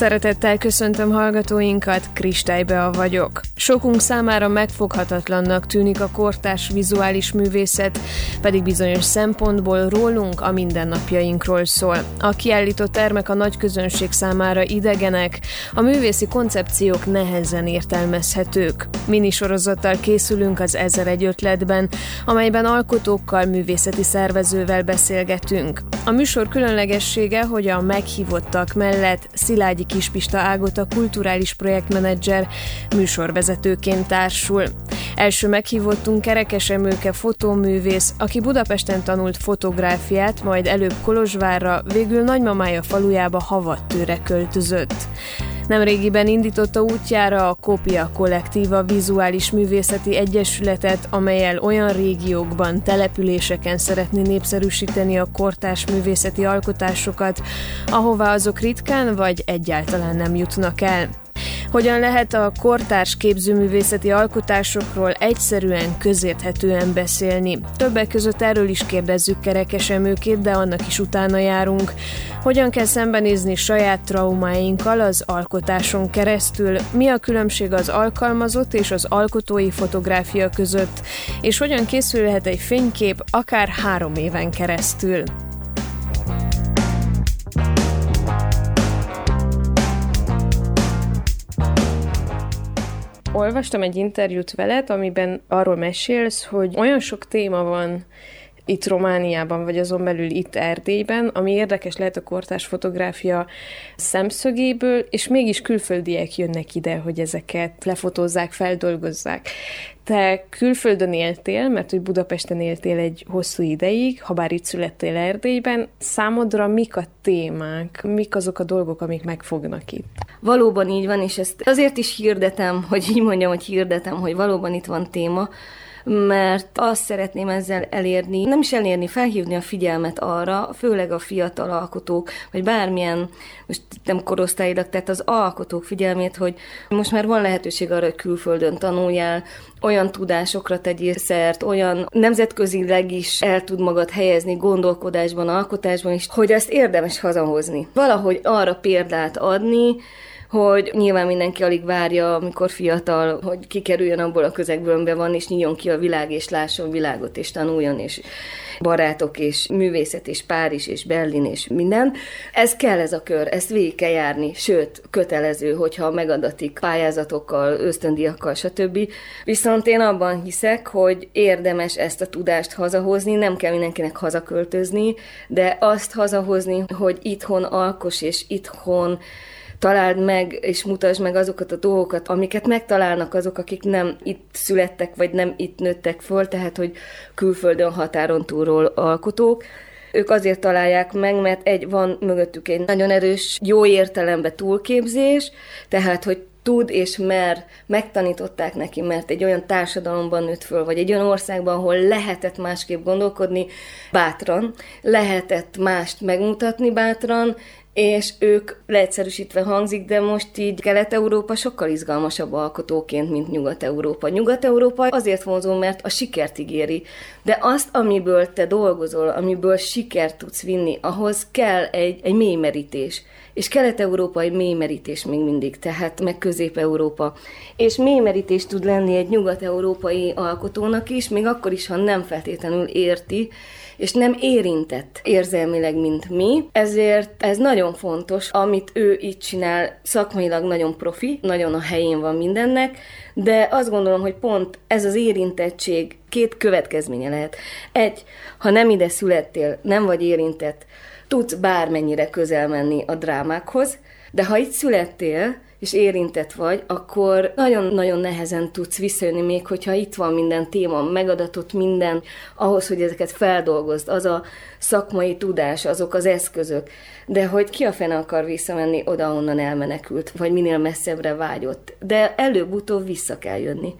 Szeretettel köszöntöm hallgatóinkat, Kristálybe vagyok. Sokunk számára megfoghatatlannak tűnik a kortárs vizuális művészet, pedig bizonyos szempontból rólunk a mindennapjainkról szól. A kiállított termek a nagy közönség számára idegenek, a művészi koncepciók nehezen értelmezhetők. Minisorozattal készülünk az Ezer egy ötletben, amelyben alkotókkal, művészeti szervezővel beszélgetünk. A műsor különlegessége, hogy a meghívottak mellett Szilágyi Kispista Ágot a kulturális projektmenedzser műsorvezetőként társul. Első meghívottunk Kerekes Emőke fotóművész, aki Budapesten tanult fotográfiát, majd előbb Kolozsvárra, végül nagymamája falujába Havattőre költözött. Nemrégiben indította útjára a Kopia Kollektíva Vizuális Művészeti Egyesületet, amelyel olyan régiókban, településeken szeretné népszerűsíteni a kortárs művészeti alkotásokat, ahová azok ritkán vagy egyáltalán nem jutnak el. Hogyan lehet a kortárs képzőművészeti alkotásokról egyszerűen, közérthetően beszélni? Többek között erről is kérdezzük kerekesemőkét, de annak is utána járunk. Hogyan kell szembenézni saját traumáinkkal az alkotáson keresztül? Mi a különbség az alkalmazott és az alkotói fotográfia között? És hogyan készülhet egy fénykép akár három éven keresztül? Olvastam egy interjút veled, amiben arról mesélsz, hogy olyan sok téma van itt Romániában, vagy azon belül itt Erdélyben, ami érdekes lehet a kortárs fotográfia szemszögéből, és mégis külföldiek jönnek ide, hogy ezeket lefotózzák, feldolgozzák. Te külföldön éltél, mert hogy Budapesten éltél egy hosszú ideig, ha bár itt születtél Erdélyben. Számodra mik a témák, mik azok a dolgok, amik megfognak itt? Valóban így van, és ezt azért is hirdetem, hogy így mondjam, hogy hirdetem, hogy valóban itt van téma, mert azt szeretném ezzel elérni, nem is elérni, felhívni a figyelmet arra, főleg a fiatal alkotók, vagy bármilyen, most nem korosztályilag, tehát az alkotók figyelmét, hogy most már van lehetőség arra, hogy külföldön tanuljál, olyan tudásokra tegyél szert, olyan nemzetközileg is el tud magad helyezni gondolkodásban, alkotásban is, hogy ezt érdemes hazahozni. Valahogy arra példát adni, hogy nyilván mindenki alig várja, amikor fiatal, hogy kikerüljön abból a közegből, amiben van, és nyíljon ki a világ, és lásson világot, és tanuljon, és barátok, és művészet, és Párizs, és Berlin, és minden. Ez kell ez a kör, ezt végig kell járni, sőt, kötelező, hogyha megadatik pályázatokkal, ösztöndiakkal, stb. Viszont én abban hiszek, hogy érdemes ezt a tudást hazahozni, nem kell mindenkinek hazaköltözni, de azt hazahozni, hogy itthon alkos, és itthon találd meg és mutasd meg azokat a dolgokat, amiket megtalálnak azok, akik nem itt születtek, vagy nem itt nőttek föl, tehát hogy külföldön határon túlról alkotók. Ők azért találják meg, mert egy van mögöttük egy nagyon erős, jó értelemben túlképzés, tehát hogy tud és mer, megtanították neki, mert egy olyan társadalomban nőtt föl, vagy egy olyan országban, ahol lehetett másképp gondolkodni bátran, lehetett mást megmutatni bátran, és ők leegyszerűsítve hangzik, de most így Kelet-Európa sokkal izgalmasabb alkotóként, mint Nyugat-Európa. Nyugat-Európa azért vonzó, mert a sikert ígéri, de azt, amiből te dolgozol, amiből sikert tudsz vinni, ahhoz kell egy, egy mélymerítés. És Kelet-Európa egy mélymerítés még mindig, tehát meg Közép-Európa. És mélymerítés tud lenni egy nyugat-európai alkotónak is, még akkor is, ha nem feltétlenül érti, és nem érintett érzelmileg, mint mi, ezért ez nagyon fontos, amit ő itt csinál, szakmailag nagyon profi, nagyon a helyén van mindennek, de azt gondolom, hogy pont ez az érintettség két következménye lehet. Egy, ha nem ide születtél, nem vagy érintett, tudsz bármennyire közel menni a drámákhoz, de ha itt születtél, és érintett vagy, akkor nagyon-nagyon nehezen tudsz visszajönni, még hogyha itt van minden téma, megadatott minden, ahhoz, hogy ezeket feldolgozd, az a szakmai tudás, azok az eszközök, de hogy ki a fene akar visszamenni oda, onnan elmenekült, vagy minél messzebbre vágyott. De előbb-utóbb vissza kell jönni.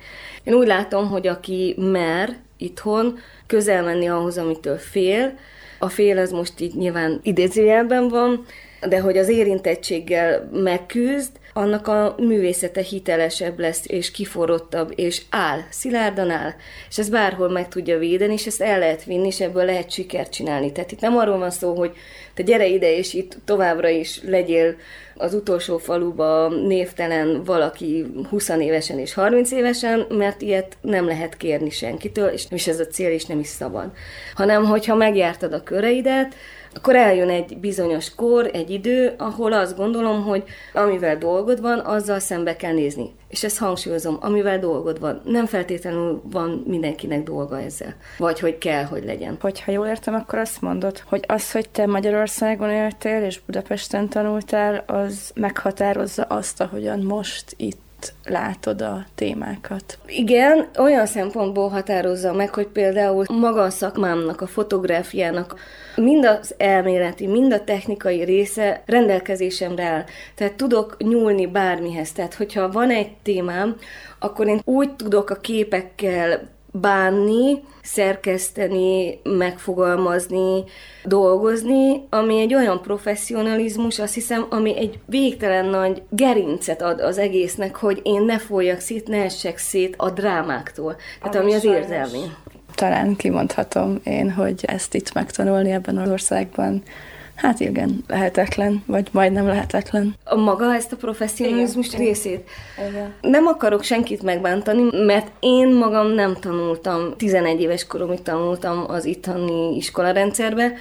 Én úgy látom, hogy aki mer itthon közel menni ahhoz, amitől fél, a fél az most így nyilván idézőjelben van, de hogy az érintettséggel megküzd, annak a művészete hitelesebb lesz, és kiforrottabb, és áll, szilárdan áll. És ez bárhol meg tudja védeni, és ezt el lehet vinni, és ebből lehet sikert csinálni. Tehát itt nem arról van szó, hogy te gyere ide, és itt továbbra is legyél az utolsó faluba névtelen valaki 20 évesen és 30 évesen, mert ilyet nem lehet kérni senkitől, és is ez a cél, és nem is szabad. Hanem, hogyha megjártad a köreidet, akkor eljön egy bizonyos kor, egy idő, ahol azt gondolom, hogy amivel dolgod van, azzal szembe kell nézni. És ezt hangsúlyozom, amivel dolgod van. Nem feltétlenül van mindenkinek dolga ezzel. Vagy hogy kell, hogy legyen. Hogyha jól értem, akkor azt mondod, hogy az, hogy te Magyarországon éltél és Budapesten tanultál, az meghatározza azt, ahogyan most itt látod a témákat? Igen, olyan szempontból határozza meg, hogy például maga a szakmámnak, a fotográfiának mind az elméleti, mind a technikai része rendelkezésemre áll. Tehát tudok nyúlni bármihez. Tehát, hogyha van egy témám, akkor én úgy tudok a képekkel bánni, szerkeszteni, megfogalmazni, dolgozni, ami egy olyan professzionalizmus, azt hiszem, ami egy végtelen nagy gerincet ad az egésznek, hogy én ne folyjak szét, ne essek szét a drámáktól. Tehát ami, ami az érzelmi. Talán kimondhatom én, hogy ezt itt megtanulni ebben az országban Hát igen, lehetetlen, vagy majdnem lehetetlen. A maga ezt a professzionalizmus részét. Igen. Nem akarok senkit megbántani, mert én magam nem tanultam, 11 éves koromig tanultam az itteni iskolarendszerbe,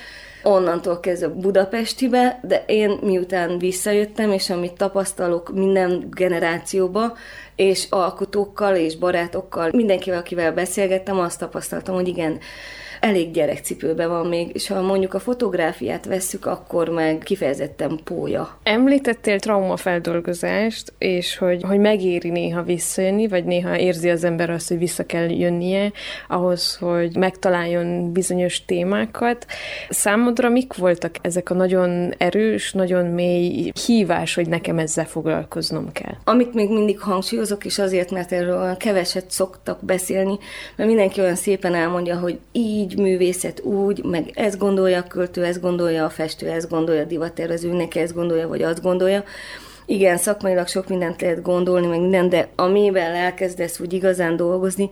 onnantól kezdve Budapestibe, de én miután visszajöttem, és amit tapasztalok minden generációba, és alkotókkal, és barátokkal, mindenkivel, akivel beszélgettem, azt tapasztaltam, hogy igen, elég gyerekcipőben van még, és ha mondjuk a fotográfiát vesszük, akkor meg kifejezetten pója. Említettél traumafeldolgozást, és hogy, hogy megéri néha visszajönni, vagy néha érzi az ember azt, hogy vissza kell jönnie ahhoz, hogy megtaláljon bizonyos témákat. Számodra mik voltak ezek a nagyon erős, nagyon mély hívás, hogy nekem ezzel foglalkoznom kell? Amit még mindig hangsúlyozok, és azért, mert erről keveset szoktak beszélni, mert mindenki olyan szépen elmondja, hogy így így, művészet úgy, meg ezt gondolja a költő, ezt gondolja a festő, ezt gondolja a divattervező, neki ezt gondolja, vagy azt gondolja. Igen, szakmailag sok mindent lehet gondolni, meg minden, de amivel elkezdesz úgy igazán dolgozni,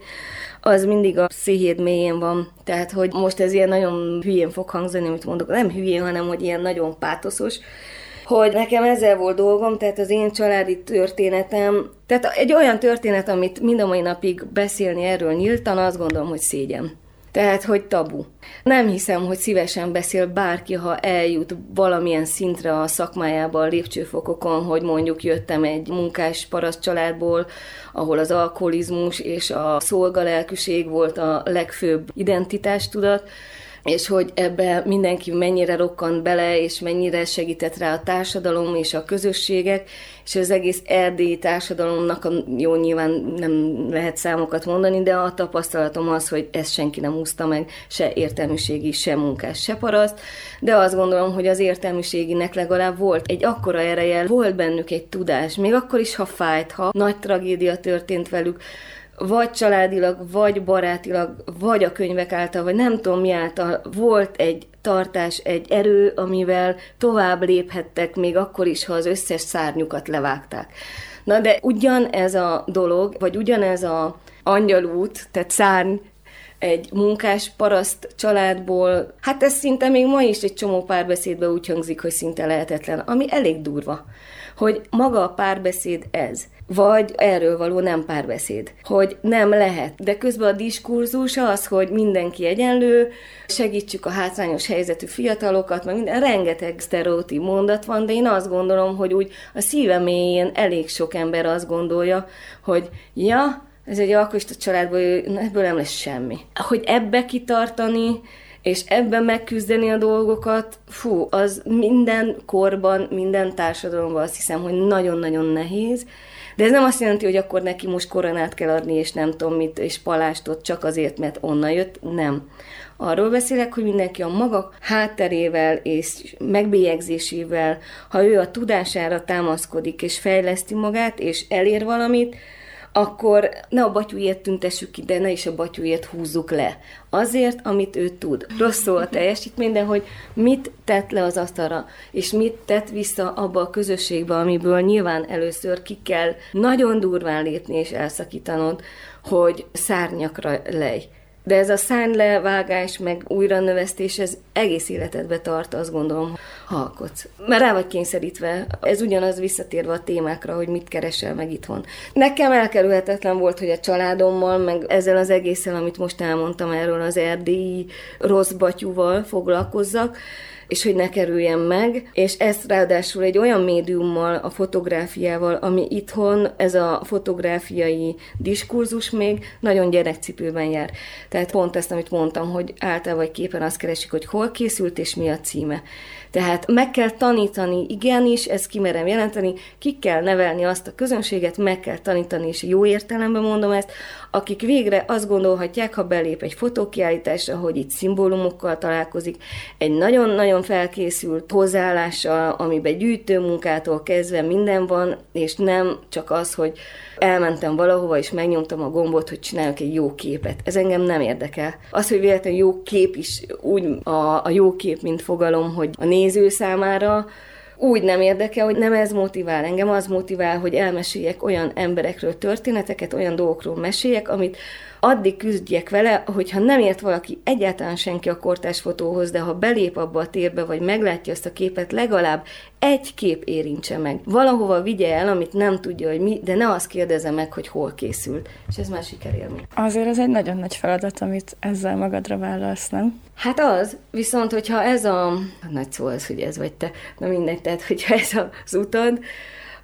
az mindig a széhéd mélyén van. Tehát, hogy most ez ilyen nagyon hülyén fog hangzani, amit mondok, nem hülyén, hanem hogy ilyen nagyon pátoszos, hogy nekem ezzel volt dolgom, tehát az én családi történetem, tehát egy olyan történet, amit mind a mai napig beszélni erről nyíltan, azt gondolom, hogy szégyen. Tehát, hogy tabu. Nem hiszem, hogy szívesen beszél bárki, ha eljut valamilyen szintre a szakmájában, a lépcsőfokokon, hogy mondjuk jöttem egy munkás paraszt családból, ahol az alkoholizmus és a szolgalelkűség volt a legfőbb identitástudat, és hogy ebbe mindenki mennyire rokkant bele, és mennyire segített rá a társadalom és a közösségek, és az egész erdélyi társadalomnak, a, jó, nyilván nem lehet számokat mondani, de a tapasztalatom az, hogy ezt senki nem úszta meg, se értelmiségi, se munkás, se paraszt, de azt gondolom, hogy az értelmiséginek legalább volt egy akkora ereje, volt bennük egy tudás, még akkor is, ha fájt, ha nagy tragédia történt velük, vagy családilag, vagy barátilag, vagy a könyvek által, vagy nem tudom mi által volt egy tartás, egy erő, amivel tovább léphettek, még akkor is, ha az összes szárnyukat levágták. Na de ugyan ez a dolog, vagy ugyanez a angyalút, tehát szárny, egy munkás paraszt családból, hát ez szinte még ma is egy csomó párbeszédbe úgy hangzik, hogy szinte lehetetlen, ami elég durva, hogy maga a párbeszéd ez vagy erről való nem párbeszéd, hogy nem lehet. De közben a diskurzus az, hogy mindenki egyenlő, segítsük a hátrányos helyzetű fiatalokat, meg minden, rengeteg sztereotíp mondat van, de én azt gondolom, hogy úgy a szíve mélyén elég sok ember azt gondolja, hogy ja, ez egy alkoholista családból, ebből nem lesz semmi. Hogy ebbe kitartani, és ebben megküzdeni a dolgokat, fú, az minden korban, minden társadalomban azt hiszem, hogy nagyon-nagyon nehéz, de ez nem azt jelenti, hogy akkor neki most koronát kell adni, és nem tudom mit, és palástot csak azért, mert onnan jött. Nem. Arról beszélek, hogy mindenki a maga hátterével és megbélyegzésével, ha ő a tudására támaszkodik és fejleszti magát, és elér valamit, akkor ne a batyúért tüntessük ki, de ne is a batyúért húzzuk le. Azért, amit ő tud. Rossz szó a teljesítmény, de hogy mit tett le az asztalra, és mit tett vissza abba a közösségbe, amiből nyilván először ki kell nagyon durván lépni és elszakítanod, hogy szárnyakra lej. De ez a szárnylevágás, meg újra növesztés, ez egész életedbe tart, azt gondolom, ha alkotsz. Mert rá vagy kényszerítve, ez ugyanaz visszatérve a témákra, hogy mit keresel meg itthon. Nekem elkerülhetetlen volt, hogy a családommal, meg ezzel az egészen, amit most elmondtam erről az erdélyi rossz batyúval foglalkozzak, és hogy ne kerüljen meg, és ezt ráadásul egy olyan médiummal, a fotográfiával, ami itthon, ez a fotográfiai diskurzus még nagyon gyerekcipőben jár. Tehát pont ezt, amit mondtam, hogy általában vagy képen azt keresik, hogy hol készült és mi a címe. Tehát meg kell tanítani, igenis, ezt kimerem jelenteni, ki kell nevelni azt a közönséget, meg kell tanítani, és jó értelemben mondom ezt, akik végre azt gondolhatják, ha belép egy fotókiállításra, hogy itt szimbólumokkal találkozik, egy nagyon-nagyon felkészült hozzáállással, amiben gyűjtőmunkától kezdve minden van, és nem csak az, hogy elmentem valahova, és megnyomtam a gombot, hogy csináljak egy jó képet. Ez engem nem érdekel. Az, hogy véletlenül jó kép is úgy a, a jó kép, mint fogalom, hogy a néző számára úgy nem érdekel, hogy nem ez motivál. Engem az motivál, hogy elmeséljek olyan emberekről történeteket, olyan dolgokról meséljek, amit addig küzdjek vele, hogyha nem ért valaki egyáltalán senki a kortás fotóhoz, de ha belép abba a térbe, vagy meglátja azt a képet, legalább egy kép érintse meg. Valahova vigye el, amit nem tudja, hogy mi, de ne azt kérdezze meg, hogy hol készült. És ez már sikerélmény. Azért ez egy nagyon nagy feladat, amit ezzel magadra vállalsz, nem? Hát az, viszont hogyha ez a... Nagy szó az, hogy ez vagy te, na mindegy, tehát hogyha ez az utad,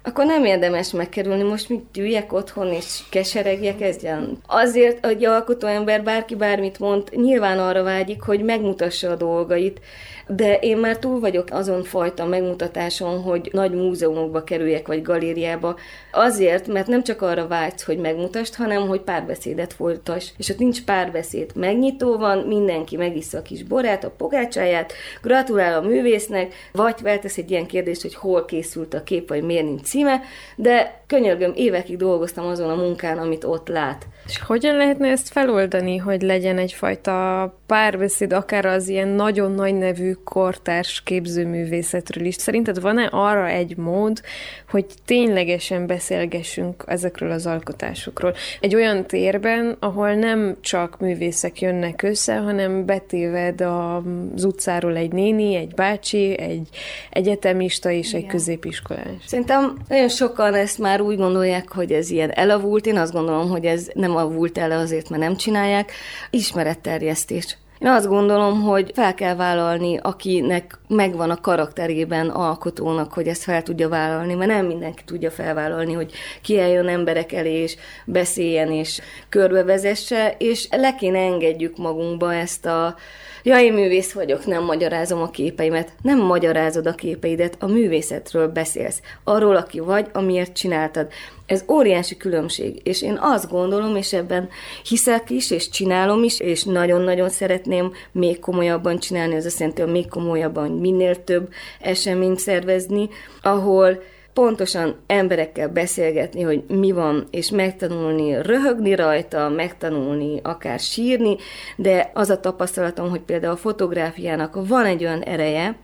akkor nem érdemes megkerülni, most mit üljek otthon és keseregjek? Ezzel. Azért, hogy alkotó ember bárki bármit mond, nyilván arra vágyik, hogy megmutassa a dolgait, de én már túl vagyok azon fajta megmutatáson, hogy nagy múzeumokba kerüljek, vagy galériába, azért, mert nem csak arra vágysz, hogy megmutasd, hanem hogy párbeszédet folytass. És ott nincs párbeszéd. Megnyitó van, mindenki megissza a kis borát, a pogácsáját, gratulál a művésznek, vagy feltesz egy ilyen kérdést, hogy hol készült a kép, vagy miért nincs címe, de könyörgöm, évekig dolgoztam azon a munkán, amit ott lát. És hogyan lehetne ezt feloldani, hogy legyen egyfajta párbeszéd, akár az ilyen nagyon nagy nevű kortárs képzőművészetről is? Szerinted van-e arra egy mód, hogy ténylegesen beszélgessünk ezekről az alkotásokról? Egy olyan térben, ahol nem csak művészek jönnek össze, hanem betéved az utcáról egy néni, egy bácsi, egy egyetemista és Igen. egy középiskolás. Szerintem nagyon sokan ezt már úgy gondolják, hogy ez ilyen elavult. Én azt gondolom, hogy ez nem avult el azért, mert nem csinálják. Ismeretterjesztés. Én azt gondolom, hogy fel kell vállalni, akinek megvan a karakterében alkotónak, hogy ezt fel tudja vállalni, mert nem mindenki tudja felvállalni, hogy kiálljon emberek elé, és beszéljen, és körbevezesse, és le kéne engedjük magunkba ezt a ja, én művész vagyok, nem magyarázom a képeimet. Nem magyarázod a képeidet, a művészetről beszélsz. Arról, aki vagy, amiért csináltad. Ez óriási különbség, és én azt gondolom, és ebben hiszek is, és csinálom is, és nagyon-nagyon szeretném még komolyabban csinálni, az azt jelenti, hogy még komolyabban, minél több eseményt szervezni, ahol pontosan emberekkel beszélgetni, hogy mi van, és megtanulni röhögni rajta, megtanulni akár sírni, de az a tapasztalatom, hogy például a fotográfiának van egy olyan ereje,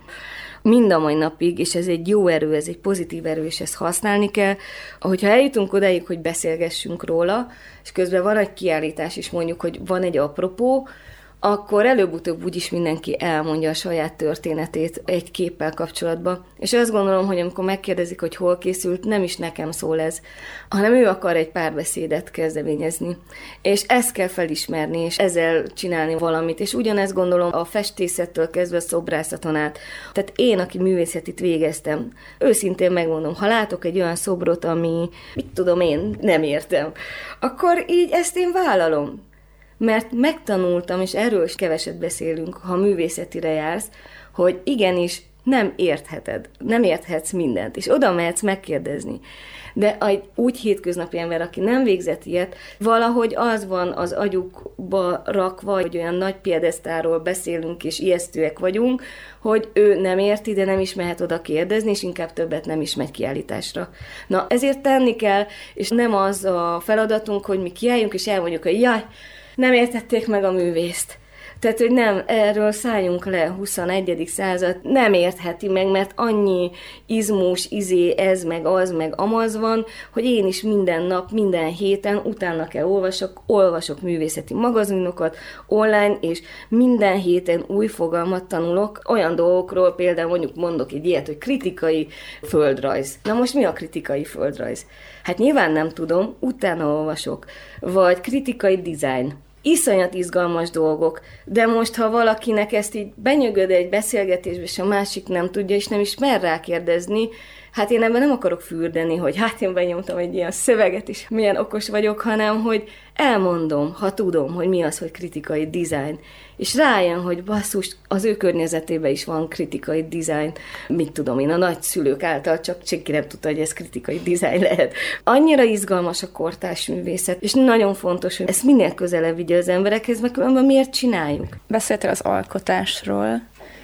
mind a mai napig, és ez egy jó erő, ez egy pozitív erő, és ezt használni kell. Ahogyha eljutunk odáig, hogy beszélgessünk róla, és közben van egy kiállítás is, mondjuk, hogy van egy apropó, akkor előbb-utóbb úgyis mindenki elmondja a saját történetét egy képpel kapcsolatban. És azt gondolom, hogy amikor megkérdezik, hogy hol készült, nem is nekem szól ez, hanem ő akar egy párbeszédet kezdeményezni. És ezt kell felismerni, és ezzel csinálni valamit. És ugyanezt gondolom a festészettől kezdve a szobrászaton át. Tehát én, aki művészetit végeztem, őszintén megmondom, ha látok egy olyan szobrot, ami, mit tudom én, nem értem, akkor így ezt én vállalom mert megtanultam, és erről is keveset beszélünk, ha művészetire jársz, hogy igenis nem értheted, nem érthetsz mindent, és oda mehetsz megkérdezni. De egy úgy hétköznapi ember, aki nem végzett ilyet, valahogy az van az agyukba rakva, hogy olyan nagy piedesztáról beszélünk, és ijesztőek vagyunk, hogy ő nem érti, de nem is mehet oda kérdezni, és inkább többet nem is megy kiállításra. Na, ezért tenni kell, és nem az a feladatunk, hogy mi kiálljunk, és elmondjuk, hogy jaj, nem értették meg a művészt. Tehát, hogy nem, erről szálljunk le, 21. század nem értheti meg, mert annyi izmós, izé, ez, meg az, meg amaz van, hogy én is minden nap, minden héten utána kell olvasok, olvasok művészeti magazinokat online, és minden héten új fogalmat tanulok olyan dolgokról, például mondjuk mondok egy ilyet, hogy kritikai földrajz. Na most mi a kritikai földrajz? Hát nyilván nem tudom, utána olvasok. Vagy kritikai design iszonyat izgalmas dolgok, de most, ha valakinek ezt így benyögöd egy beszélgetésbe, és a másik nem tudja, és nem is mer rákérdezni, hát én ebben nem akarok fürdeni, hogy hát én benyomtam egy ilyen szöveget, és milyen okos vagyok, hanem hogy elmondom, ha tudom, hogy mi az, hogy kritikai design. És rájön, hogy basszus, az ő környezetében is van kritikai design. Mit tudom én, a nagyszülők által csak senki nem tudta, hogy ez kritikai design lehet. Annyira izgalmas a kortás művészet, és nagyon fontos, hogy ezt minél közelebb vigye az emberekhez, mert különben miért csináljuk? Beszéltél az alkotásról,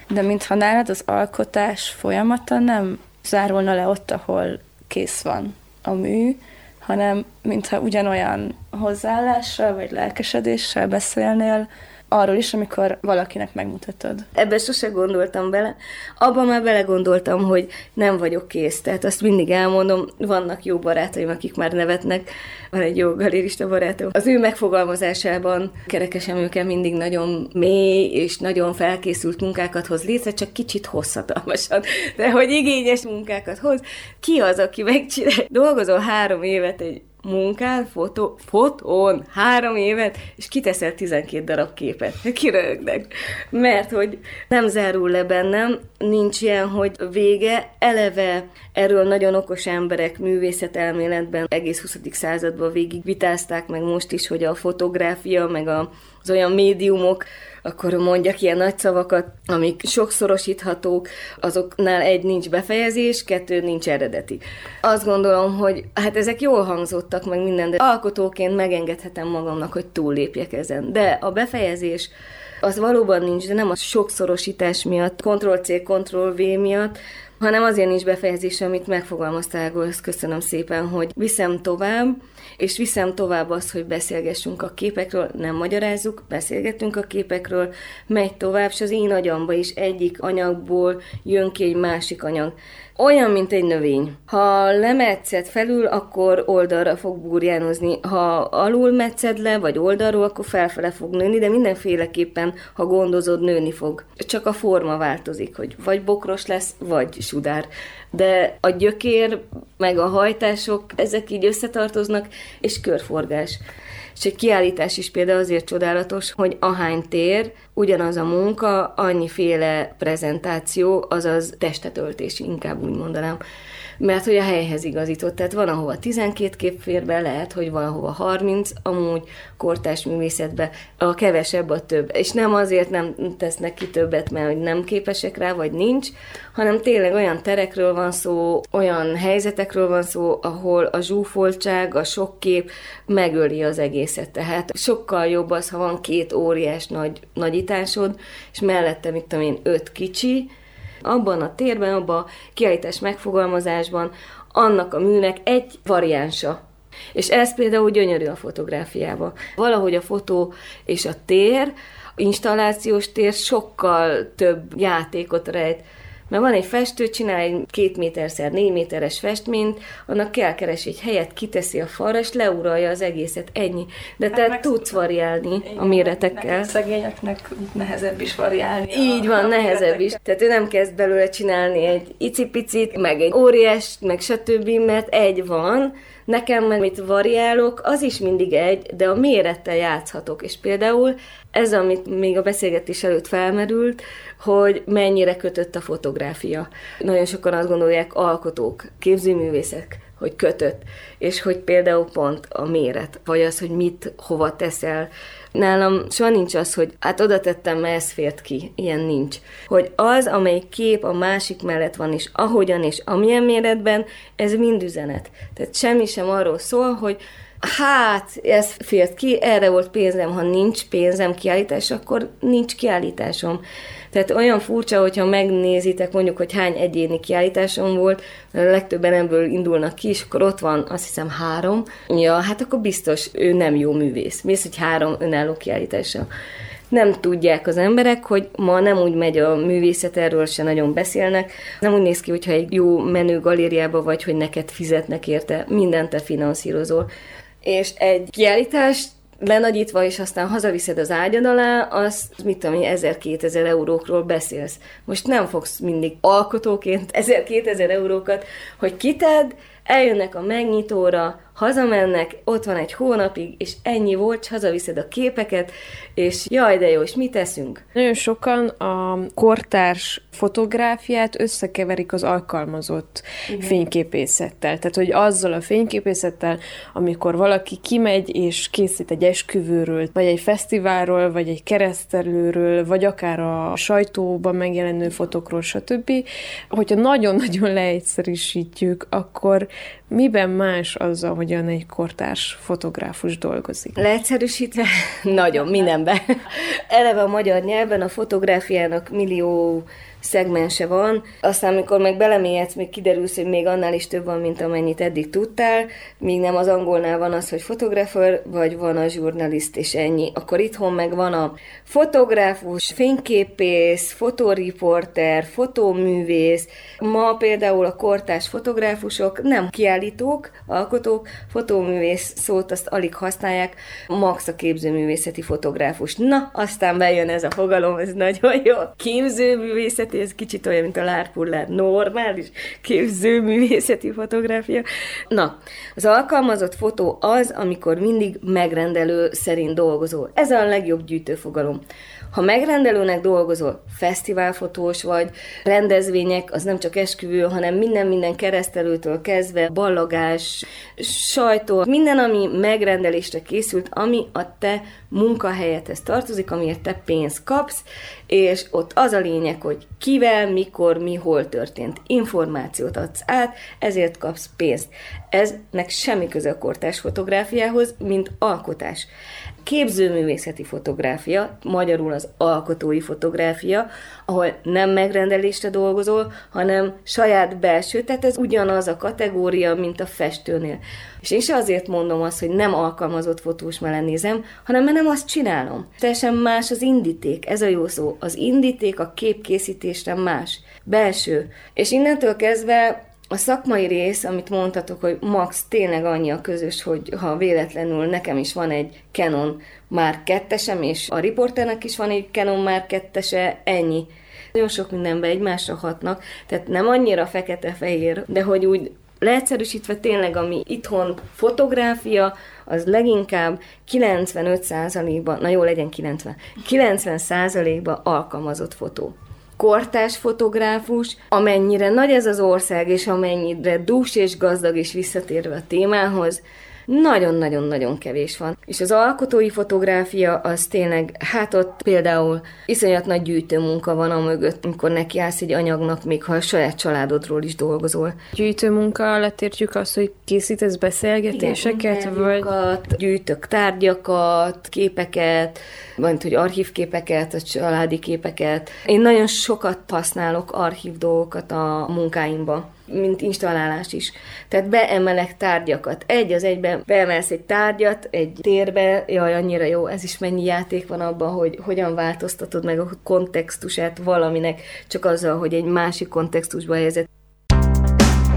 de mintha nálad az alkotás folyamata nem zárulna le ott, ahol kész van a mű, hanem mintha ugyanolyan hozzáállással vagy lelkesedéssel beszélnél arról is, amikor valakinek megmutatod. Ebben sose gondoltam bele. Abban már belegondoltam, hogy nem vagyok kész. Tehát azt mindig elmondom, vannak jó barátaim, akik már nevetnek. Van egy jó galérista barátom. Az ő megfogalmazásában kerekesem őket mindig nagyon mély és nagyon felkészült munkákat hoz létre, csak kicsit hosszatalmasan. De hogy igényes munkákat hoz. Ki az, aki megcsinál? Dolgozol három évet egy munkál, fotó, fotón három évet, és kiteszel 12 darab képet. Kirögnek. Mert hogy nem zárul le bennem, nincs ilyen, hogy vége, eleve erről nagyon okos emberek művészetelméletben egész 20. században végig vitázták, meg most is, hogy a fotográfia, meg az olyan médiumok, akkor mondjak ilyen nagy szavakat, amik sokszorosíthatók, azoknál egy nincs befejezés, kettő nincs eredeti. Azt gondolom, hogy hát ezek jól hangzottak meg minden, de alkotóként megengedhetem magamnak, hogy túllépjek ezen. De a befejezés az valóban nincs, de nem a sokszorosítás miatt, Ctrl-C, Ctrl-V miatt, hanem azért nincs befejezés, amit megfogalmaztál, ezt köszönöm szépen, hogy viszem tovább, és viszem tovább azt, hogy beszélgessünk a képekről, nem magyarázzuk, beszélgetünk a képekről, megy tovább, és az én agyamba is egyik anyagból jön ki egy másik anyag. Olyan, mint egy növény. Ha lemetszed felül, akkor oldalra fog burjánozni. Ha alul metszed le, vagy oldalról, akkor felfele fog nőni, de mindenféleképpen, ha gondozod, nőni fog. Csak a forma változik, hogy vagy bokros lesz, vagy sudár. De a gyökér, meg a hajtások, ezek így összetartoznak, és körforgás. És egy kiállítás is például azért csodálatos, hogy ahány tér, ugyanaz a munka, annyiféle prezentáció, azaz testetöltés, inkább úgy mondanám mert hogy a helyhez igazított. Tehát van, ahova 12 kép fér be, lehet, hogy valahova 30, amúgy kortás művészetbe a kevesebb a több. És nem azért nem tesznek ki többet, mert hogy nem képesek rá, vagy nincs, hanem tényleg olyan terekről van szó, olyan helyzetekről van szó, ahol a zsúfoltság, a sok kép megöli az egészet. Tehát sokkal jobb az, ha van két óriás nagy nagyításod, és mellette, mit tudom én, öt kicsi, abban a térben, abban a kiállítás megfogalmazásban annak a műnek egy variánsa. És ez például gyönyörű a fotográfiában. Valahogy a fotó és a tér, installációs tér sokkal több játékot rejt mert van egy festő, csinál egy két méterszer négy méteres festményt, annak kell keres egy helyet, kiteszi a falra, és leuralja az egészet, ennyi. De hát te tudsz variálni a méretekkel. Szegényeknek nehezebb is variálni. Így van, nehezebb is. Tehát ő nem kezd belőle csinálni egy icipicit, meg egy óriás, meg stb., mert egy van, Nekem, amit variálok, az is mindig egy, de a mérettel játszhatok. És például ez, amit még a beszélgetés előtt felmerült, hogy mennyire kötött a fotográfia. Nagyon sokan azt gondolják, alkotók, képzőművészek, hogy kötött, és hogy például pont a méret, vagy az, hogy mit hova teszel. Nálam soha nincs az, hogy hát oda tettem, mert ez fért ki. Ilyen nincs. Hogy az, amelyik kép a másik mellett van, és ahogyan és amilyen méretben, ez mind üzenet. Tehát semmi sem arról szól, hogy hát, ez fért ki, erre volt pénzem, ha nincs pénzem kiállítás, akkor nincs kiállításom. Tehát olyan furcsa, hogyha megnézitek mondjuk, hogy hány egyéni kiállításom volt, a legtöbben ebből indulnak ki, és akkor ott van azt hiszem három. Ja, hát akkor biztos ő nem jó művész. Mész, hogy három önálló kiállítása nem tudják az emberek, hogy ma nem úgy megy a művészet, erről se nagyon beszélnek. Nem úgy néz ki, hogyha egy jó menő galériába vagy, hogy neked fizetnek érte, mindent te finanszírozol. És egy kiállítást lenagyítva, és aztán hazaviszed az ágyad alá, az mit tudom én, 1000-2000 eurókról beszélsz. Most nem fogsz mindig alkotóként 1000-2000 eurókat, hogy kited, eljönnek a megnyitóra, hazamennek, ott van egy hónapig, és ennyi volt, és hazaviszed a képeket, és jaj, de jó, és mit teszünk? Nagyon sokan a kortárs fotográfiát összekeverik az alkalmazott Igen. fényképészettel. Tehát, hogy azzal a fényképészettel, amikor valaki kimegy és készít egy esküvőről, vagy egy fesztiválról, vagy egy keresztelőről, vagy akár a sajtóban megjelenő fotokról, stb. Hogyha nagyon-nagyon leegyszerűsítjük, akkor miben más az, ahogyan egy kortárs fotográfus dolgozik? Leegyszerűsítve nagyon, mindenben. Eleve a magyar nyelven a fotográfiának millió szegmense van, aztán amikor meg belemélyedsz, még kiderülsz, hogy még annál is több van, mint amennyit eddig tudtál, míg nem az angolnál van az, hogy fotografer, vagy van a journalist, és ennyi. Akkor itthon meg van a fotográfus, fényképész, fotoriporter, fotóművész. Ma például a kortás fotográfusok nem kiállítók, alkotók, fotóművész szót azt alig használják, max a képzőművészeti fotográfus. Na, aztán bejön ez a fogalom, ez nagyon jó. Képzőművészeti művészeti, ez kicsit olyan, mint a lárpullár normális képzőművészeti fotográfia. Na, az alkalmazott fotó az, amikor mindig megrendelő szerint dolgozol. Ez a legjobb gyűjtőfogalom. Ha megrendelőnek dolgozol, fesztiválfotós vagy, rendezvények, az nem csak esküvő, hanem minden-minden keresztelőtől kezdve, ballagás, sajtó, minden, ami megrendelésre készült, ami a te munkahelyethez tartozik, amiért te pénzt kapsz, és ott az a lényeg, hogy kivel, mikor, mi, hol történt. Információt adsz át, ezért kapsz pénzt. Eznek semmi köze a kortás fotográfiához, mint alkotás képzőművészeti fotográfia, magyarul az alkotói fotográfia, ahol nem megrendelésre dolgozol, hanem saját belső, tehát ez ugyanaz a kategória, mint a festőnél. És én se azért mondom azt, hogy nem alkalmazott fotós melenézem, hanem mert nem azt csinálom. Teljesen más az indíték, ez a jó szó. Az indíték a képkészítésre más, belső. És innentől kezdve a szakmai rész, amit mondtatok, hogy max tényleg annyi a közös, hogy ha véletlenül nekem is van egy Canon már kettesem, és a riporternek is van egy Canon már kettese, ennyi. Nagyon sok mindenben egymásra hatnak, tehát nem annyira fekete-fehér, de hogy úgy leegyszerűsítve tényleg, ami itthon fotográfia, az leginkább 95%-ban, na jó, legyen 90, 90%-ban alkalmazott fotó kortás fotográfus, amennyire nagy ez az ország, és amennyire dús és gazdag, és visszatérve a témához, nagyon-nagyon-nagyon kevés van. És az alkotói fotográfia az tényleg, hát ott például iszonyat nagy gyűjtőmunka van a mögött, amikor nekiállsz egy anyagnak, még ha a saját családodról is dolgozol. Gyűjtőmunka alatt értjük azt, hogy készítesz beszélgetéseket, Igen, vagy... gyűjtök tárgyakat, képeket, vagy hogy archívképeket, a családi képeket. Én nagyon sokat használok archív dolgokat a munkáimba mint installálás is. Tehát beemelek tárgyakat. Egy az egyben beemelsz egy tárgyat egy térbe, jaj, annyira jó, ez is mennyi játék van abban, hogy hogyan változtatod meg a kontextusát valaminek, csak azzal, hogy egy másik kontextusba helyezett.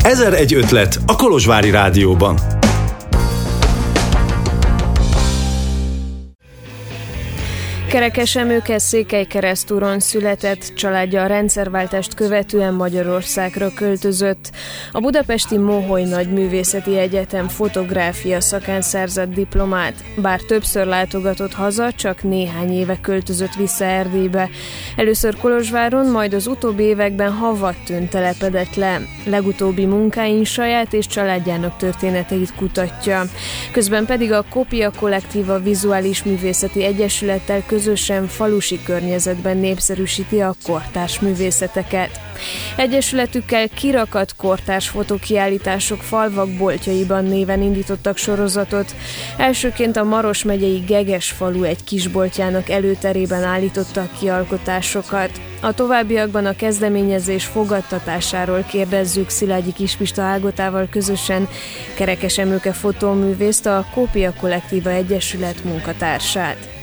Ezer egy ötlet a Kolozsvári Rádióban. Kerekes Emőke Székely Keresztúron született, családja a rendszerváltást követően Magyarországra költözött. A budapesti Moholy Nagy Művészeti Egyetem fotográfia szakán szerzett diplomát, bár többször látogatott haza, csak néhány éve költözött vissza Erdélybe. Először Kolozsváron, majd az utóbbi években Havattön telepedett le. Legutóbbi munkáin saját és családjának történeteit kutatja. Közben pedig a Kopia Kollektíva Vizuális Művészeti Egyesülettel közösen falusi környezetben népszerűsíti a kortárs művészeteket. Egyesületükkel kirakat kortárs fotókiállítások falvak boltjaiban néven indítottak sorozatot. Elsőként a Maros megyei Geges falu egy kisboltjának előterében állítottak ki alkotásokat. A továbbiakban a kezdeményezés fogadtatásáról kérdezzük Szilágyi Kispista Ágotával közösen Kerekes Emőke fotóművészt, a Kópia Kollektíva Egyesület munkatársát.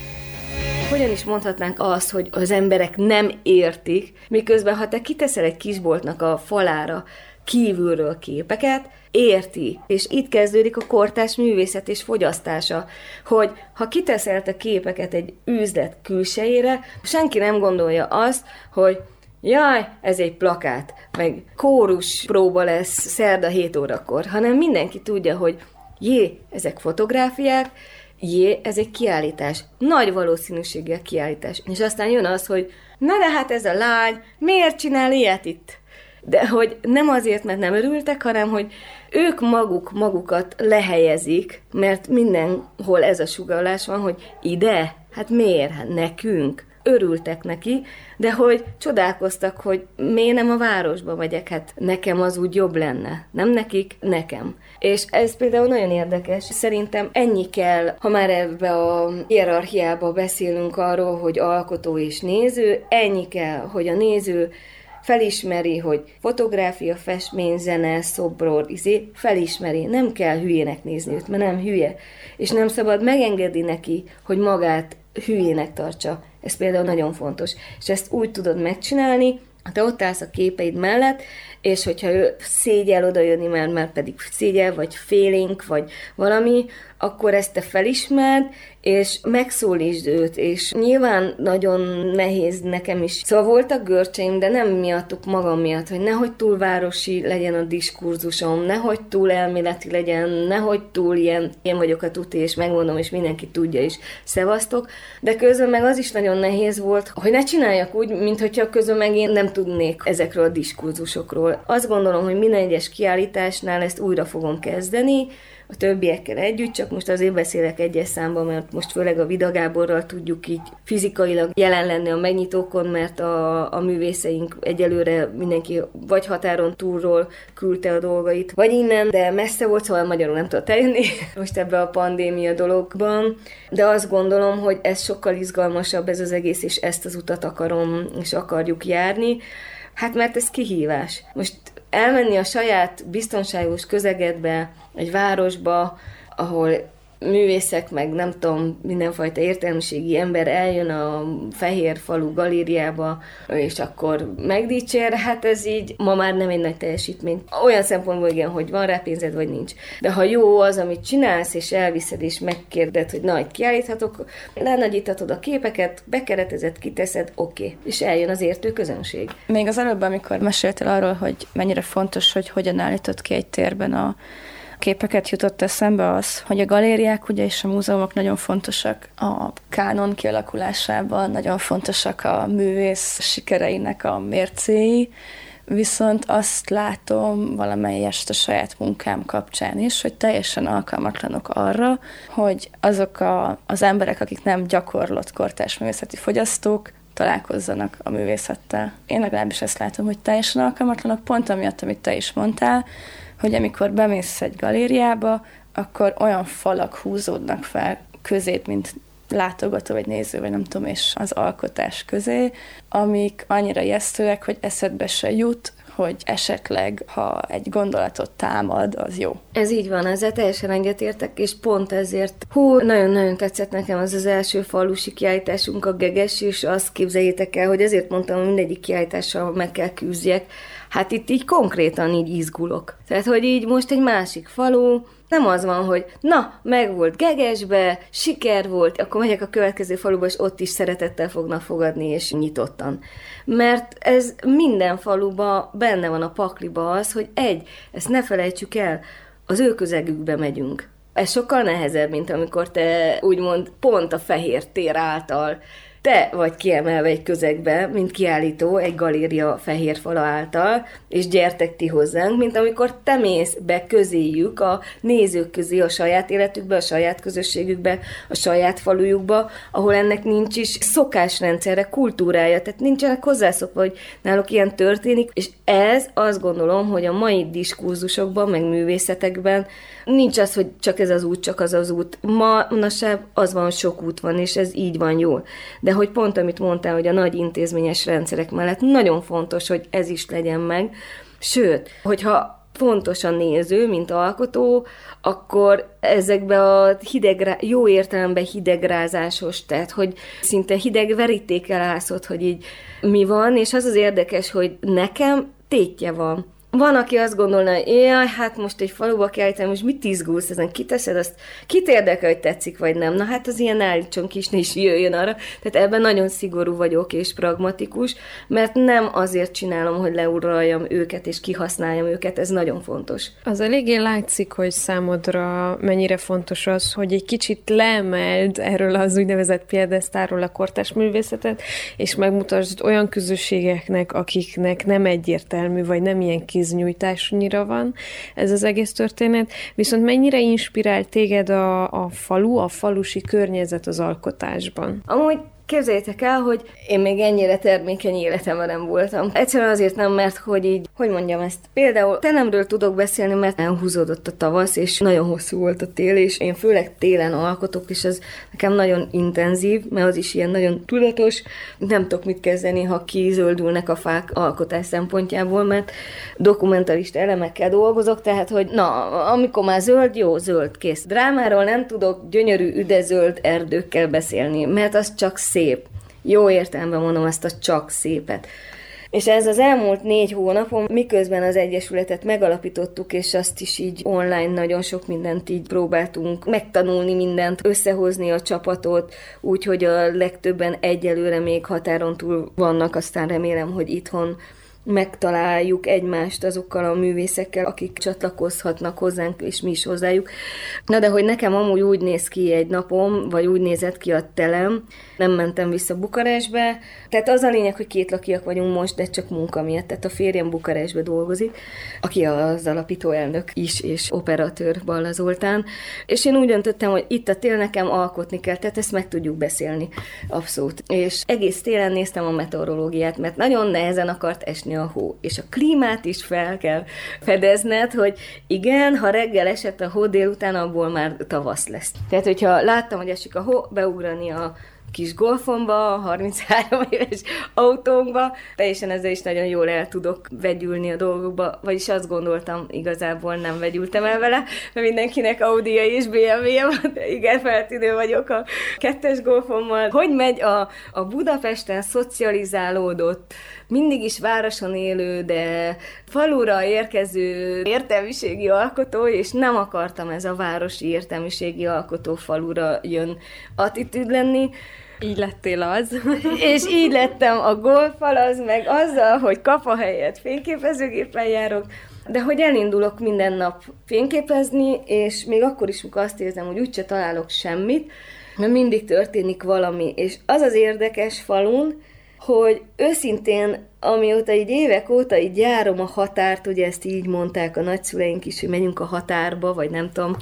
Hogyan is mondhatnánk azt, hogy az emberek nem értik, miközben ha te kiteszel egy kisboltnak a falára kívülről képeket, érti. És itt kezdődik a kortás művészet és fogyasztása, hogy ha kiteszel te képeket egy üzlet külsejére, senki nem gondolja azt, hogy jaj, ez egy plakát, meg kórus próba lesz szerda 7 órakor, hanem mindenki tudja, hogy jé, ezek fotográfiák, jé, ez egy kiállítás. Nagy valószínűséggel kiállítás. És aztán jön az, hogy na de hát ez a lány, miért csinál ilyet itt? De hogy nem azért, mert nem örültek, hanem hogy ők maguk magukat lehelyezik, mert mindenhol ez a sugalás van, hogy ide, hát miért, hát nekünk örültek neki, de hogy csodálkoztak, hogy miért nem a városba megyek, hát nekem az úgy jobb lenne. Nem nekik, nekem. És ez például nagyon érdekes. Szerintem ennyi kell, ha már ebbe a hierarchiába beszélünk arról, hogy alkotó és néző, ennyi kell, hogy a néző felismeri, hogy fotográfia, festmény, zene, szobror, izé, felismeri, nem kell hülyének nézni őt, mert nem hülye. És nem szabad megengedni neki, hogy magát hülyének tartsa. Ez például nagyon fontos. És ezt úgy tudod megcsinálni, te ott állsz a képeid mellett, és hogyha ő szégyel oda jönni, mert már pedig szégyel, vagy félénk, vagy valami, akkor ezt te felismerd, és megszólítsd őt, és nyilván nagyon nehéz nekem is. Szóval voltak görcseim, de nem miattuk magam miatt, hogy nehogy túl városi legyen a diskurzusom, nehogy túl elméleti legyen, nehogy túl ilyen, én vagyok a tuti, és megmondom, és mindenki tudja is, szevasztok, de közben meg az is nagyon nehéz volt, hogy ne csináljak úgy, mint hogyha közben meg én nem tudnék ezekről a diskurzusokról. Azt gondolom, hogy minden egyes kiállításnál ezt újra fogom kezdeni, a többiekkel együtt, csak most azért beszélek egyes számban, mert most főleg a Vida Gáborral tudjuk így fizikailag jelen lenni a megnyitókon, mert a, a művészeink egyelőre mindenki vagy határon túlról küldte a dolgait, vagy innen, de messze volt, szóval magyarul nem tudott eljönni most ebbe a pandémia dologban, de azt gondolom, hogy ez sokkal izgalmasabb ez az egész, és ezt az utat akarom, és akarjuk járni. Hát mert ez kihívás. Most elmenni a saját biztonságos közegedbe, egy városba, ahol művészek, meg nem tudom, mindenfajta értelmiségi ember eljön a fehér falu galériába, és akkor megdicsér, hát ez így ma már nem egy nagy teljesítmény. Olyan szempontból igen, hogy van rá pénzed, vagy nincs. De ha jó az, amit csinálsz, és elviszed, és megkérded, hogy na, kiállíthatok, lenagyítatod a képeket, bekeretezed, kiteszed, oké. Okay. És eljön az értő közönség. Még az előbb, amikor meséltél arról, hogy mennyire fontos, hogy hogyan állított ki egy térben a képeket jutott eszembe az, hogy a galériák ugye és a múzeumok nagyon fontosak a kánon kialakulásában, nagyon fontosak a művész sikereinek a mércéi, viszont azt látom valamelyest a saját munkám kapcsán is, hogy teljesen alkalmatlanok arra, hogy azok a, az emberek, akik nem gyakorlott kortás művészeti fogyasztók, találkozzanak a művészettel. Én legalábbis ezt látom, hogy teljesen alkalmatlanok, pont amiatt, amit te is mondtál, hogy amikor bemész egy galériába, akkor olyan falak húzódnak fel közét, mint látogató vagy néző, vagy nem tudom, és az alkotás közé, amik annyira ijesztőek, hogy eszedbe se jut, hogy esetleg, ha egy gondolatot támad, az jó. Ez így van, ezzel teljesen egyetértek, és pont ezért, hú, nagyon-nagyon tetszett nekem az az első falusi kiállításunk, a Geges, és azt képzeljétek el, hogy ezért mondtam, hogy mindegyik kiállítással meg kell küzdjek, Hát itt így konkrétan így izgulok. Tehát, hogy így most egy másik falu, nem az van, hogy na, meg volt gegesbe, siker volt, akkor megyek a következő faluba, és ott is szeretettel fognak fogadni, és nyitottan. Mert ez minden faluba benne van a pakliba az, hogy egy, ezt ne felejtsük el, az ő közegükbe megyünk. Ez sokkal nehezebb, mint amikor te úgymond pont a fehér tér által te vagy kiemelve egy közegbe, mint kiállító egy galéria fehér fala által, és gyertek ti hozzánk, mint amikor te mész be közéjük a nézők közé a saját életükbe, a saját közösségükbe, a saját falujukba, ahol ennek nincs is szokásrendszerre, kultúrája, tehát nincsenek hozzászokva, hogy náluk ilyen történik, és ez azt gondolom, hogy a mai diskurzusokban, meg művészetekben nincs az, hogy csak ez az út, csak az az út. Ma, manapság az van, sok út van, és ez így van jól. De hogy pont amit mondtál, hogy a nagy intézményes rendszerek mellett nagyon fontos, hogy ez is legyen meg. Sőt, hogyha fontos a néző, mint alkotó, akkor ezekbe a hideg, jó értelemben hidegrázásos, tehát hogy szinte hideg verítékel állszott, hogy így mi van, és az az érdekes, hogy nekem tétje van van, aki azt gondolna, hogy jaj, hát most egy faluba kell most mit izgulsz ezen, kiteszed, azt kit érdekel, hogy tetszik vagy nem. Na hát az ilyen állítson kis is jöjjön arra. Tehát ebben nagyon szigorú vagyok és pragmatikus, mert nem azért csinálom, hogy leurraljam őket és kihasználjam őket, ez nagyon fontos. Az eléggé látszik, hogy számodra mennyire fontos az, hogy egy kicsit leemeld erről az úgynevezett piedesztáról a kortás művészetet, és megmutasd olyan közösségeknek, akiknek nem egyértelmű, vagy nem ilyen kiz kéznyújtásnyira van ez az egész történet, viszont mennyire inspirál téged a, a falu, a falusi környezet az alkotásban? Amúgy Képzeljétek el, hogy én még ennyire termékeny életemben nem voltam. Egyszerűen azért nem, mert hogy így, hogy mondjam ezt. Például telemről tudok beszélni, mert elhúzódott a tavasz, és nagyon hosszú volt a tél, és én főleg télen alkotok, és ez nekem nagyon intenzív, mert az is ilyen nagyon tudatos. Nem tudok mit kezdeni, ha kizöldülnek a fák alkotás szempontjából, mert dokumentarista elemekkel dolgozok, tehát, hogy na, amikor már zöld, jó, zöld, kész. Drámáról nem tudok gyönyörű, üdezöld erdőkkel beszélni, mert az csak szép. Jó értelemben mondom ezt a csak szépet. És ez az elmúlt négy hónapon, miközben az Egyesületet megalapítottuk, és azt is így online nagyon sok mindent így próbáltunk megtanulni mindent, összehozni a csapatot, úgyhogy a legtöbben egyelőre még határon túl vannak, aztán remélem, hogy itthon megtaláljuk egymást azokkal a művészekkel, akik csatlakozhatnak hozzánk, és mi is hozzájuk. Na de hogy nekem amúgy úgy néz ki egy napom, vagy úgy nézett ki a telem, nem mentem vissza Bukarestbe. Tehát az a lényeg, hogy két lakiak vagyunk most, de csak munka miatt. Tehát a férjem Bukarestbe dolgozik, aki az alapító elnök is, és operatőr Balla Zoltán. És én úgy döntöttem, hogy itt a tél nekem alkotni kell, tehát ezt meg tudjuk beszélni. Abszolút. És egész télen néztem a meteorológiát, mert nagyon nehezen akart esni a hó. És a klímát is fel kell fedezned, hogy igen, ha reggel esett a hó, délután abból már tavasz lesz. Tehát, hogyha láttam, hogy esik a hó, beugrani a kis golfomba, a 33 éves autónkba, teljesen ezzel is nagyon jól el tudok vegyülni a dolgokba, vagyis azt gondoltam, igazából nem vegyültem el vele, mert mindenkinek audi és BMW-je van, de igen, feltűnő vagyok a kettes golfommal. Hogy megy a, a Budapesten szocializálódott, mindig is városon élő, de falura érkező értelmiségi alkotó, és nem akartam ez a városi értelmiségi alkotó falura jön attitűd lenni, így lettél az. és így lettem a golfal, az meg azzal, hogy kapa helyett fényképezőgépen járok, de hogy elindulok minden nap fényképezni, és még akkor is, azt érzem, hogy úgyse találok semmit, mert mindig történik valami. És az az érdekes falun, hogy őszintén, amióta így évek óta így járom a határt, ugye ezt így mondták a nagyszüleink is, hogy megyünk a határba, vagy nem tudom,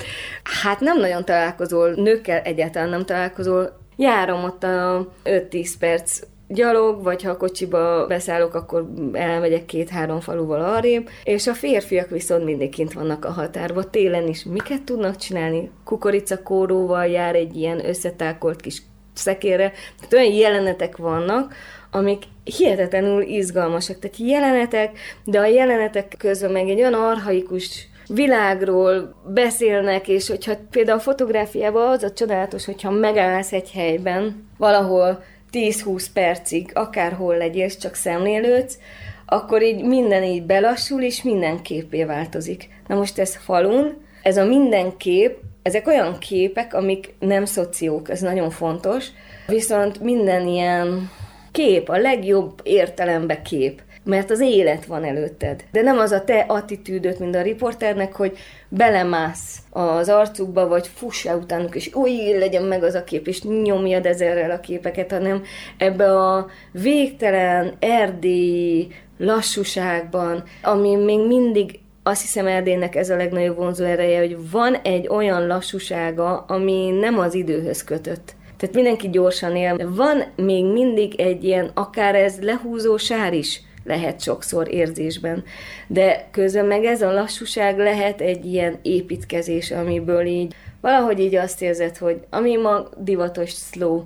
hát nem nagyon találkozol, nőkkel egyáltalán nem találkozol, járom ott a 5-10 perc gyalog, vagy ha a kocsiba beszállok, akkor elmegyek két-három faluval arrébb, és a férfiak viszont mindig kint vannak a határba. Télen is miket tudnak csinálni? Kukoricakóróval jár egy ilyen összetákolt kis szekére. Tehát olyan jelenetek vannak, amik hihetetlenül izgalmasak. Tehát jelenetek, de a jelenetek közben meg egy olyan arhaikus világról beszélnek, és hogyha például a fotográfiában az a csodálatos, hogyha megállsz egy helyben, valahol 10-20 percig, akárhol legyél, csak szemlélődsz, akkor így minden így belassul, és minden képé változik. Na most ez falun, ez a minden kép, ezek olyan képek, amik nem szociók, ez nagyon fontos, viszont minden ilyen kép, a legjobb értelembe kép mert az élet van előtted. De nem az a te attitűdöt, mint a riporternek, hogy belemász az arcukba, vagy fuss el utánuk, és új, legyen meg az a kép, és nyomjad ezerrel a képeket, hanem ebbe a végtelen erdélyi lassúságban, ami még mindig azt hiszem Erdélynek ez a legnagyobb vonzó ereje, hogy van egy olyan lassúsága, ami nem az időhöz kötött. Tehát mindenki gyorsan él. Van még mindig egy ilyen, akár ez lehúzó sár is, lehet sokszor érzésben. De közben meg ez a lassúság lehet egy ilyen építkezés, amiből így valahogy így azt érzed, hogy ami ma divatos slow,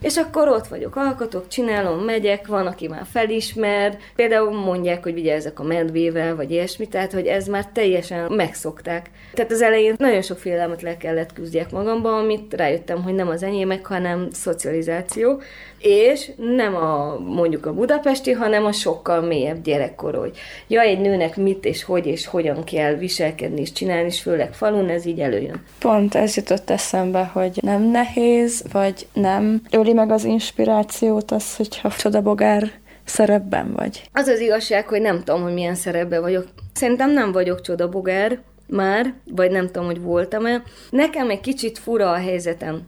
és akkor ott vagyok, alkotok, csinálom, megyek, van, aki már felismer, például mondják, hogy vigyázzak a medvével, vagy ilyesmi, tehát, hogy ez már teljesen megszokták. Tehát az elején nagyon sok félelmet le kellett küzdjek magamba, amit rájöttem, hogy nem az enyémek, hanem szocializáció, és nem a mondjuk a budapesti, hanem a sokkal mélyebb gyerekkor, hogy ja, egy nőnek mit és hogy és hogyan kell viselkedni és csinálni, és főleg falun ez így előjön. Pont ez jutott eszembe, hogy nem nehéz, vagy nem öli meg az inspirációt az, hogyha csodabogár szerepben vagy. Az az igazság, hogy nem tudom, hogy milyen szerepben vagyok. Szerintem nem vagyok csodabogár már, vagy nem tudom, hogy voltam-e. Nekem egy kicsit fura a helyzetem.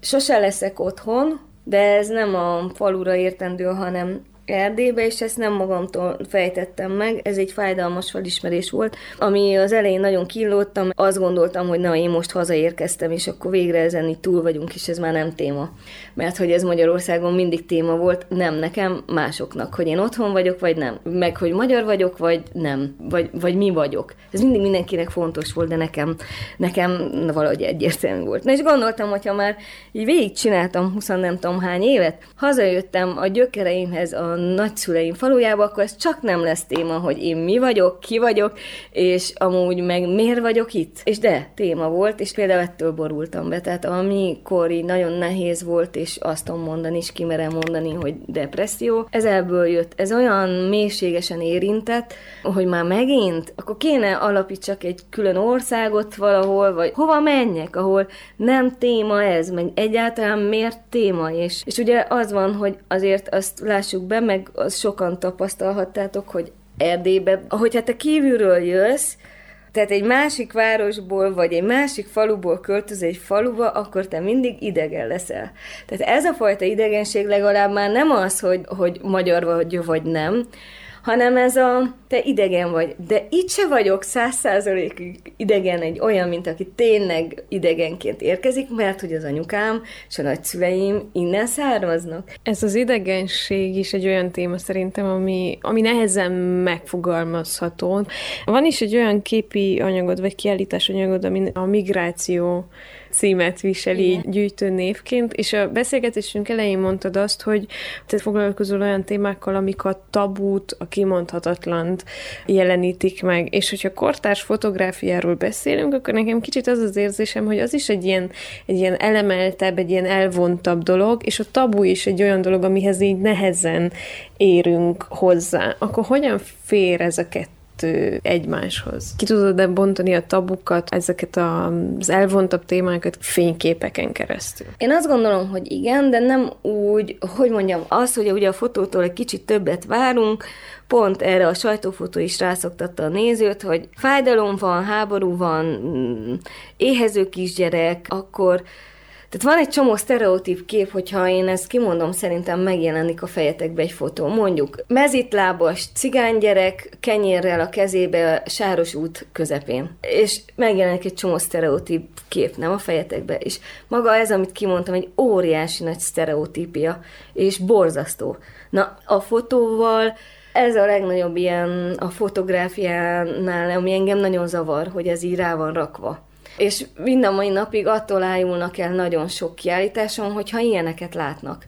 Sose leszek otthon, de ez nem a falura értendő, hanem Erdélybe, és ezt nem magamtól fejtettem meg, ez egy fájdalmas felismerés volt, ami az elején nagyon kínlódtam, azt gondoltam, hogy na, én most hazaérkeztem, és akkor végre ezen itt túl vagyunk, és ez már nem téma. Mert hogy ez Magyarországon mindig téma volt, nem nekem, másoknak, hogy én otthon vagyok, vagy nem. Meg, hogy magyar vagyok, vagy nem. Vagy, vagy mi vagyok. Ez mindig mindenkinek fontos volt, de nekem, nekem valahogy egyértelmű volt. Na és gondoltam, hogyha már így végigcsináltam 20 nem tudom hány évet, hazajöttem a gyökereimhez, a nagyszüleim falujába, akkor ez csak nem lesz téma, hogy én mi vagyok, ki vagyok, és amúgy meg miért vagyok itt. És de, téma volt, és például ettől borultam be. Tehát amikor így nagyon nehéz volt, és azt tudom mondani, és kimerem mondani, hogy depresszió, ez ebből jött. Ez olyan mélységesen érintett, hogy már megint, akkor kéne alapítsak egy külön országot valahol, vagy hova menjek, ahol nem téma ez, meg egyáltalán miért téma, és, és ugye az van, hogy azért azt lássuk be, meg az sokan tapasztalhattátok, hogy Erdélybe, hogyha te kívülről jössz, tehát egy másik városból, vagy egy másik faluból költöz egy faluba, akkor te mindig idegen leszel. Tehát ez a fajta idegenség legalább már nem az, hogy, hogy magyar vagy, vagy nem, hanem ez a te idegen vagy. De itt se vagyok száz százalékig idegen egy olyan, mint aki tényleg idegenként érkezik, mert hogy az anyukám és a nagyszüleim innen származnak. Ez az idegenség is egy olyan téma szerintem, ami, ami nehezen megfogalmazható. Van is egy olyan képi anyagod, vagy kiállítás anyagod, ami a migráció címet viseli Igen. gyűjtő névként, és a beszélgetésünk elején mondtad azt, hogy te foglalkozol olyan témákkal, amik a tabút, a kimondhatatlant jelenítik meg, és hogyha kortárs fotográfiáról beszélünk, akkor nekem kicsit az az érzésem, hogy az is egy ilyen, egy ilyen elemeltebb, egy ilyen elvontabb dolog, és a tabu is egy olyan dolog, amihez így nehezen érünk hozzá. Akkor hogyan fér ez a kettő? Kettő egymáshoz. Ki tudod-e bontani a tabukat, ezeket az elvontabb témákat fényképeken keresztül? Én azt gondolom, hogy igen, de nem úgy, hogy mondjam, az, hogy ugye a fotótól egy kicsit többet várunk, pont erre a sajtófotó is rászoktatta a nézőt, hogy fájdalom van, háború van, mm, éhező kisgyerek, akkor tehát van egy csomó sztereotíp kép, hogyha én ezt kimondom, szerintem megjelenik a fejetekbe egy fotó. Mondjuk mezitlábas cigánygyerek kenyérrel a kezébe sáros út közepén. És megjelenik egy csomó sztereotíp kép, nem a fejetekbe. És maga ez, amit kimondtam, egy óriási nagy sztereotípia, és borzasztó. Na, a fotóval ez a legnagyobb ilyen a fotográfiánál, ami engem nagyon zavar, hogy ez így rá van rakva és mind a mai napig attól ájulnak el nagyon sok kiállításon, hogyha ilyeneket látnak.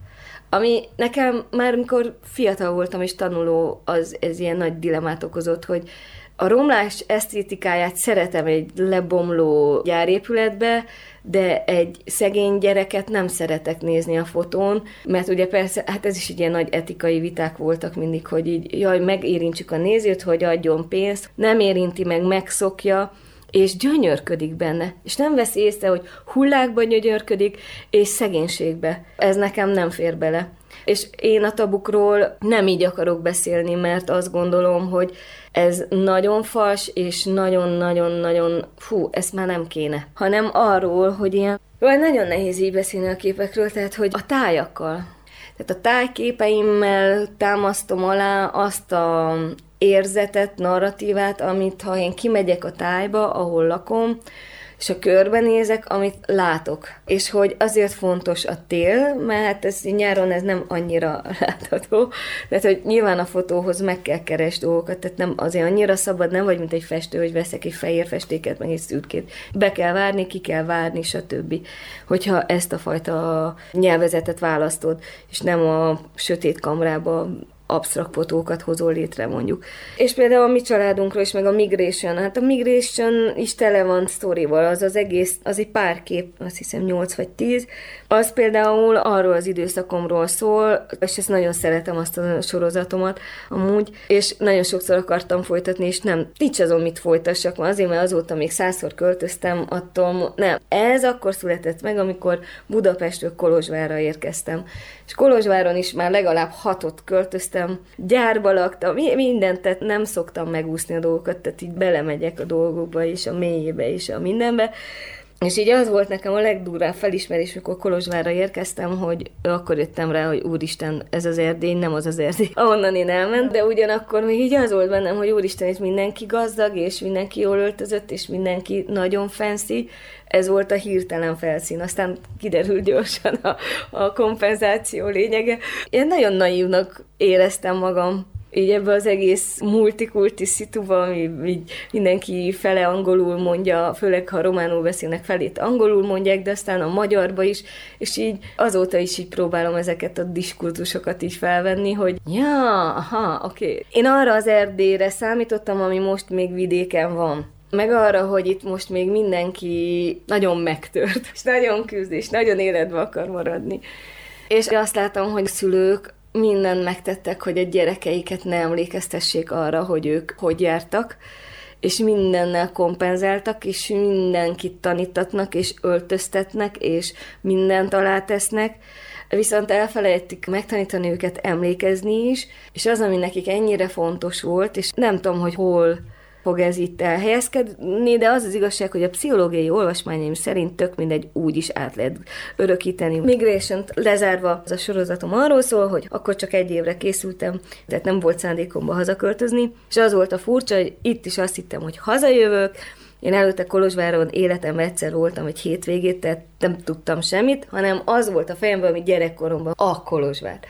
Ami nekem már, mikor fiatal voltam és tanuló, az ez ilyen nagy dilemát okozott, hogy A romlás esztétikáját szeretem egy lebomló gyárépületbe, de egy szegény gyereket nem szeretek nézni a fotón, mert ugye persze, hát ez is egy ilyen nagy etikai viták voltak mindig, hogy így, jaj, megérintsük a nézőt, hogy adjon pénzt, nem érinti meg, megszokja, és gyönyörködik benne, és nem veszi észre, hogy hullákban gyönyörködik, és szegénységbe. Ez nekem nem fér bele. És én a tabukról nem így akarok beszélni, mert azt gondolom, hogy ez nagyon fals, és nagyon-nagyon-nagyon, fú, ezt már nem kéne. Hanem arról, hogy ilyen, vagy nagyon nehéz így beszélni a képekről, tehát, hogy a tájakkal. Tehát a tájképeimmel támasztom alá azt a érzetet, narratívát, amit ha én kimegyek a tájba, ahol lakom, és a körbenézek, amit látok. És hogy azért fontos a tél, mert hát ez nyáron ez nem annyira látható. Tehát, hogy nyilván a fotóhoz meg kell keresni dolgokat, tehát nem azért annyira szabad, nem vagy, mint egy festő, hogy veszek egy fehér festéket, meg egy szürkét. Be kell várni, ki kell várni, stb. Hogyha ezt a fajta nyelvezetet választod, és nem a sötét kamrába absztrakt fotókat hozol létre mondjuk. És például a mi családunkról is, meg a Migration, hát a Migration is tele van sztorival, az az egész, az egy pár kép, azt hiszem 8 vagy 10, az például arról az időszakomról szól, és ezt nagyon szeretem azt a sorozatomat amúgy, és nagyon sokszor akartam folytatni, és nem, nincs azon mit folytassak, mert azért, mert azóta még százszor költöztem, attól nem. Ez akkor született meg, amikor Budapestről Kolozsvárra érkeztem. És Kolozsváron is már legalább hatot költöztem, gyárba laktam, mindent, tehát nem szoktam megúszni a dolgokat, tehát így belemegyek a dolgokba is, a mélyébe is, a mindenbe. És így az volt nekem a legdurvább felismerés, amikor Kolozsvárra érkeztem, hogy akkor jöttem rá, hogy úristen, ez az Erdély, nem az az Erdély, ahonnan én elment, de ugyanakkor még így az volt bennem, hogy úristen, itt mindenki gazdag, és mindenki jól öltözött, és mindenki nagyon fancy, ez volt a hirtelen felszín, aztán kiderült gyorsan a, a kompenzáció lényege. Én nagyon naívnak éreztem magam így ebbe az egész multikulti szituba, ami így mindenki fele angolul mondja, főleg ha románul beszélnek felét angolul mondják, de aztán a magyarba is, és így azóta is így próbálom ezeket a diskurzusokat is felvenni, hogy ja, aha, oké. Okay. Én arra az erdélyre számítottam, ami most még vidéken van meg arra, hogy itt most még mindenki nagyon megtört, és nagyon küzd, és nagyon életbe akar maradni. És azt látom, hogy szülők mindent megtettek, hogy a gyerekeiket ne emlékeztessék arra, hogy ők hogy jártak, és mindennel kompenzáltak, és mindenkit tanítatnak, és öltöztetnek, és mindent alátesznek, viszont elfelejtik megtanítani őket emlékezni is, és az, ami nekik ennyire fontos volt, és nem tudom, hogy hol fog ez itt elhelyezkedni, de az az igazság, hogy a pszichológiai olvasmányaim szerint tök mindegy úgy is át lehet örökíteni. migration lezárva az a sorozatom arról szól, hogy akkor csak egy évre készültem, tehát nem volt szándékomba hazaköltözni, és az volt a furcsa, hogy itt is azt hittem, hogy hazajövök, én előtte Kolozsváron életem egyszer voltam egy hétvégét, tehát nem tudtam semmit, hanem az volt a fejemben, ami gyerekkoromban a Kolozsvár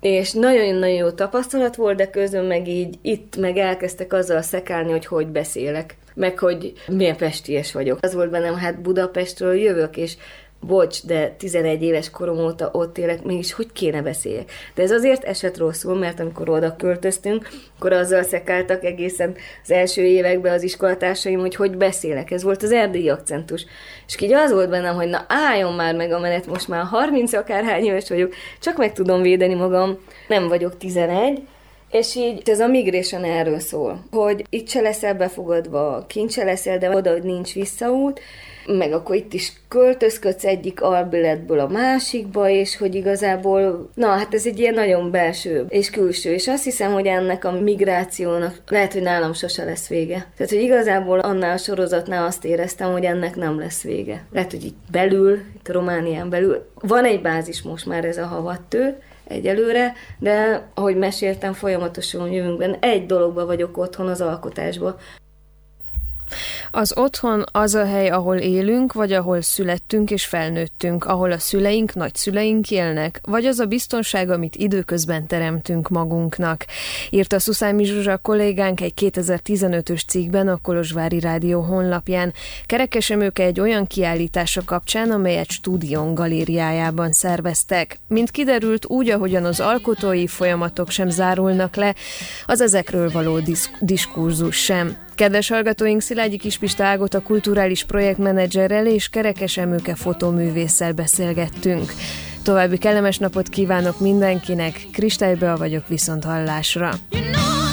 és nagyon-nagyon jó tapasztalat volt, de közben meg így itt meg elkezdtek azzal szekálni, hogy hogy beszélek, meg hogy milyen pesties vagyok. Az volt bennem, hát Budapestről jövök, és bocs, de 11 éves korom óta ott élek, mégis hogy kéne beszéljek. De ez azért esett rosszul, mert amikor oda költöztünk, akkor azzal szekáltak egészen az első években az iskolatársaim, hogy hogy beszélek. Ez volt az erdélyi akcentus. És így az volt bennem, hogy na álljon már meg a menet, most már 30 akárhány éves vagyok, csak meg tudom védeni magam, nem vagyok 11, és így ez a migration erről szól, hogy itt se leszel befogadva, kint se leszel, de oda, hogy nincs visszaút, meg akkor itt is költözködsz egyik albületből a másikba, és hogy igazából, na hát ez egy ilyen nagyon belső és külső, és azt hiszem, hogy ennek a migrációnak lehet, hogy nálam sose lesz vége. Tehát, hogy igazából annál a sorozatnál azt éreztem, hogy ennek nem lesz vége. Lehet, hogy itt belül, itt Románián belül, van egy bázis most már ez a havattő, egyelőre, de ahogy meséltem, folyamatosan jövünk benne. Egy dologba vagyok otthon, az alkotásba. Az otthon az a hely, ahol élünk, vagy ahol születtünk és felnőttünk, ahol a szüleink, nagyszüleink élnek, vagy az a biztonság, amit időközben teremtünk magunknak. Írta Szuszámi Zsuzsa kollégánk egy 2015-ös cikkben a Kolozsvári Rádió honlapján. Kerekesemőke egy olyan kiállítása kapcsán, amelyet Stúdión galériájában szerveztek. Mint kiderült, úgy, ahogyan az alkotói folyamatok sem zárulnak le, az ezekről való disz- diskurzus sem. Kedves hallgatóink, Szilágyi Kispista Ágot a kulturális projektmenedzserrel és Kerekes Emőke fotóművésszel beszélgettünk. További kellemes napot kívánok mindenkinek, Kristálybe vagyok viszont hallásra. You know